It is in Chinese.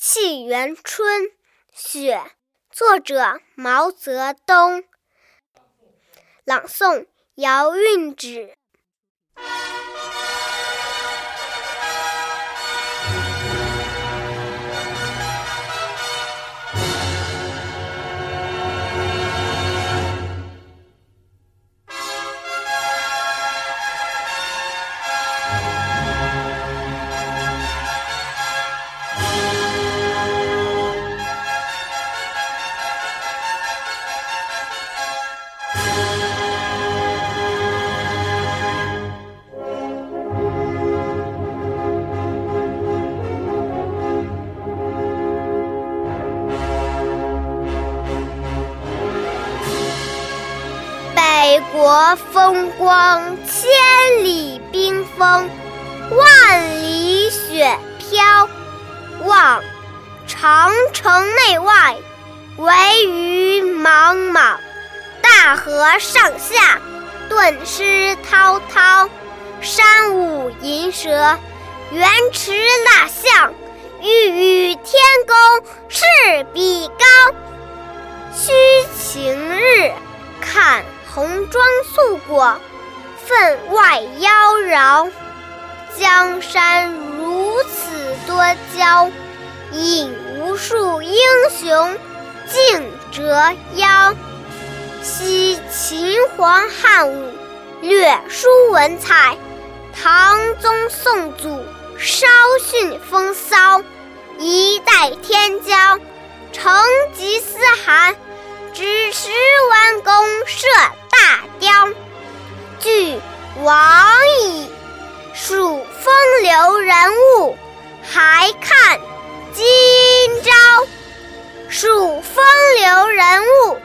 沁园春·雪，作者毛泽东。朗诵：姚韵芷。国风光，千里冰封，万里雪飘。望长城内外，惟余莽莽。大河上下，顿失滔滔。山舞银蛇，原驰蜡象，欲与天公试比高。须晴日，看。红装素裹，分外妖娆。江山如此多娇，引无数英雄竞折腰。惜秦皇汉武，略输文采；唐宗宋祖，稍逊风骚。一代天骄，成吉思汗，俱往矣。数风流人物，还看今朝。数风流人物，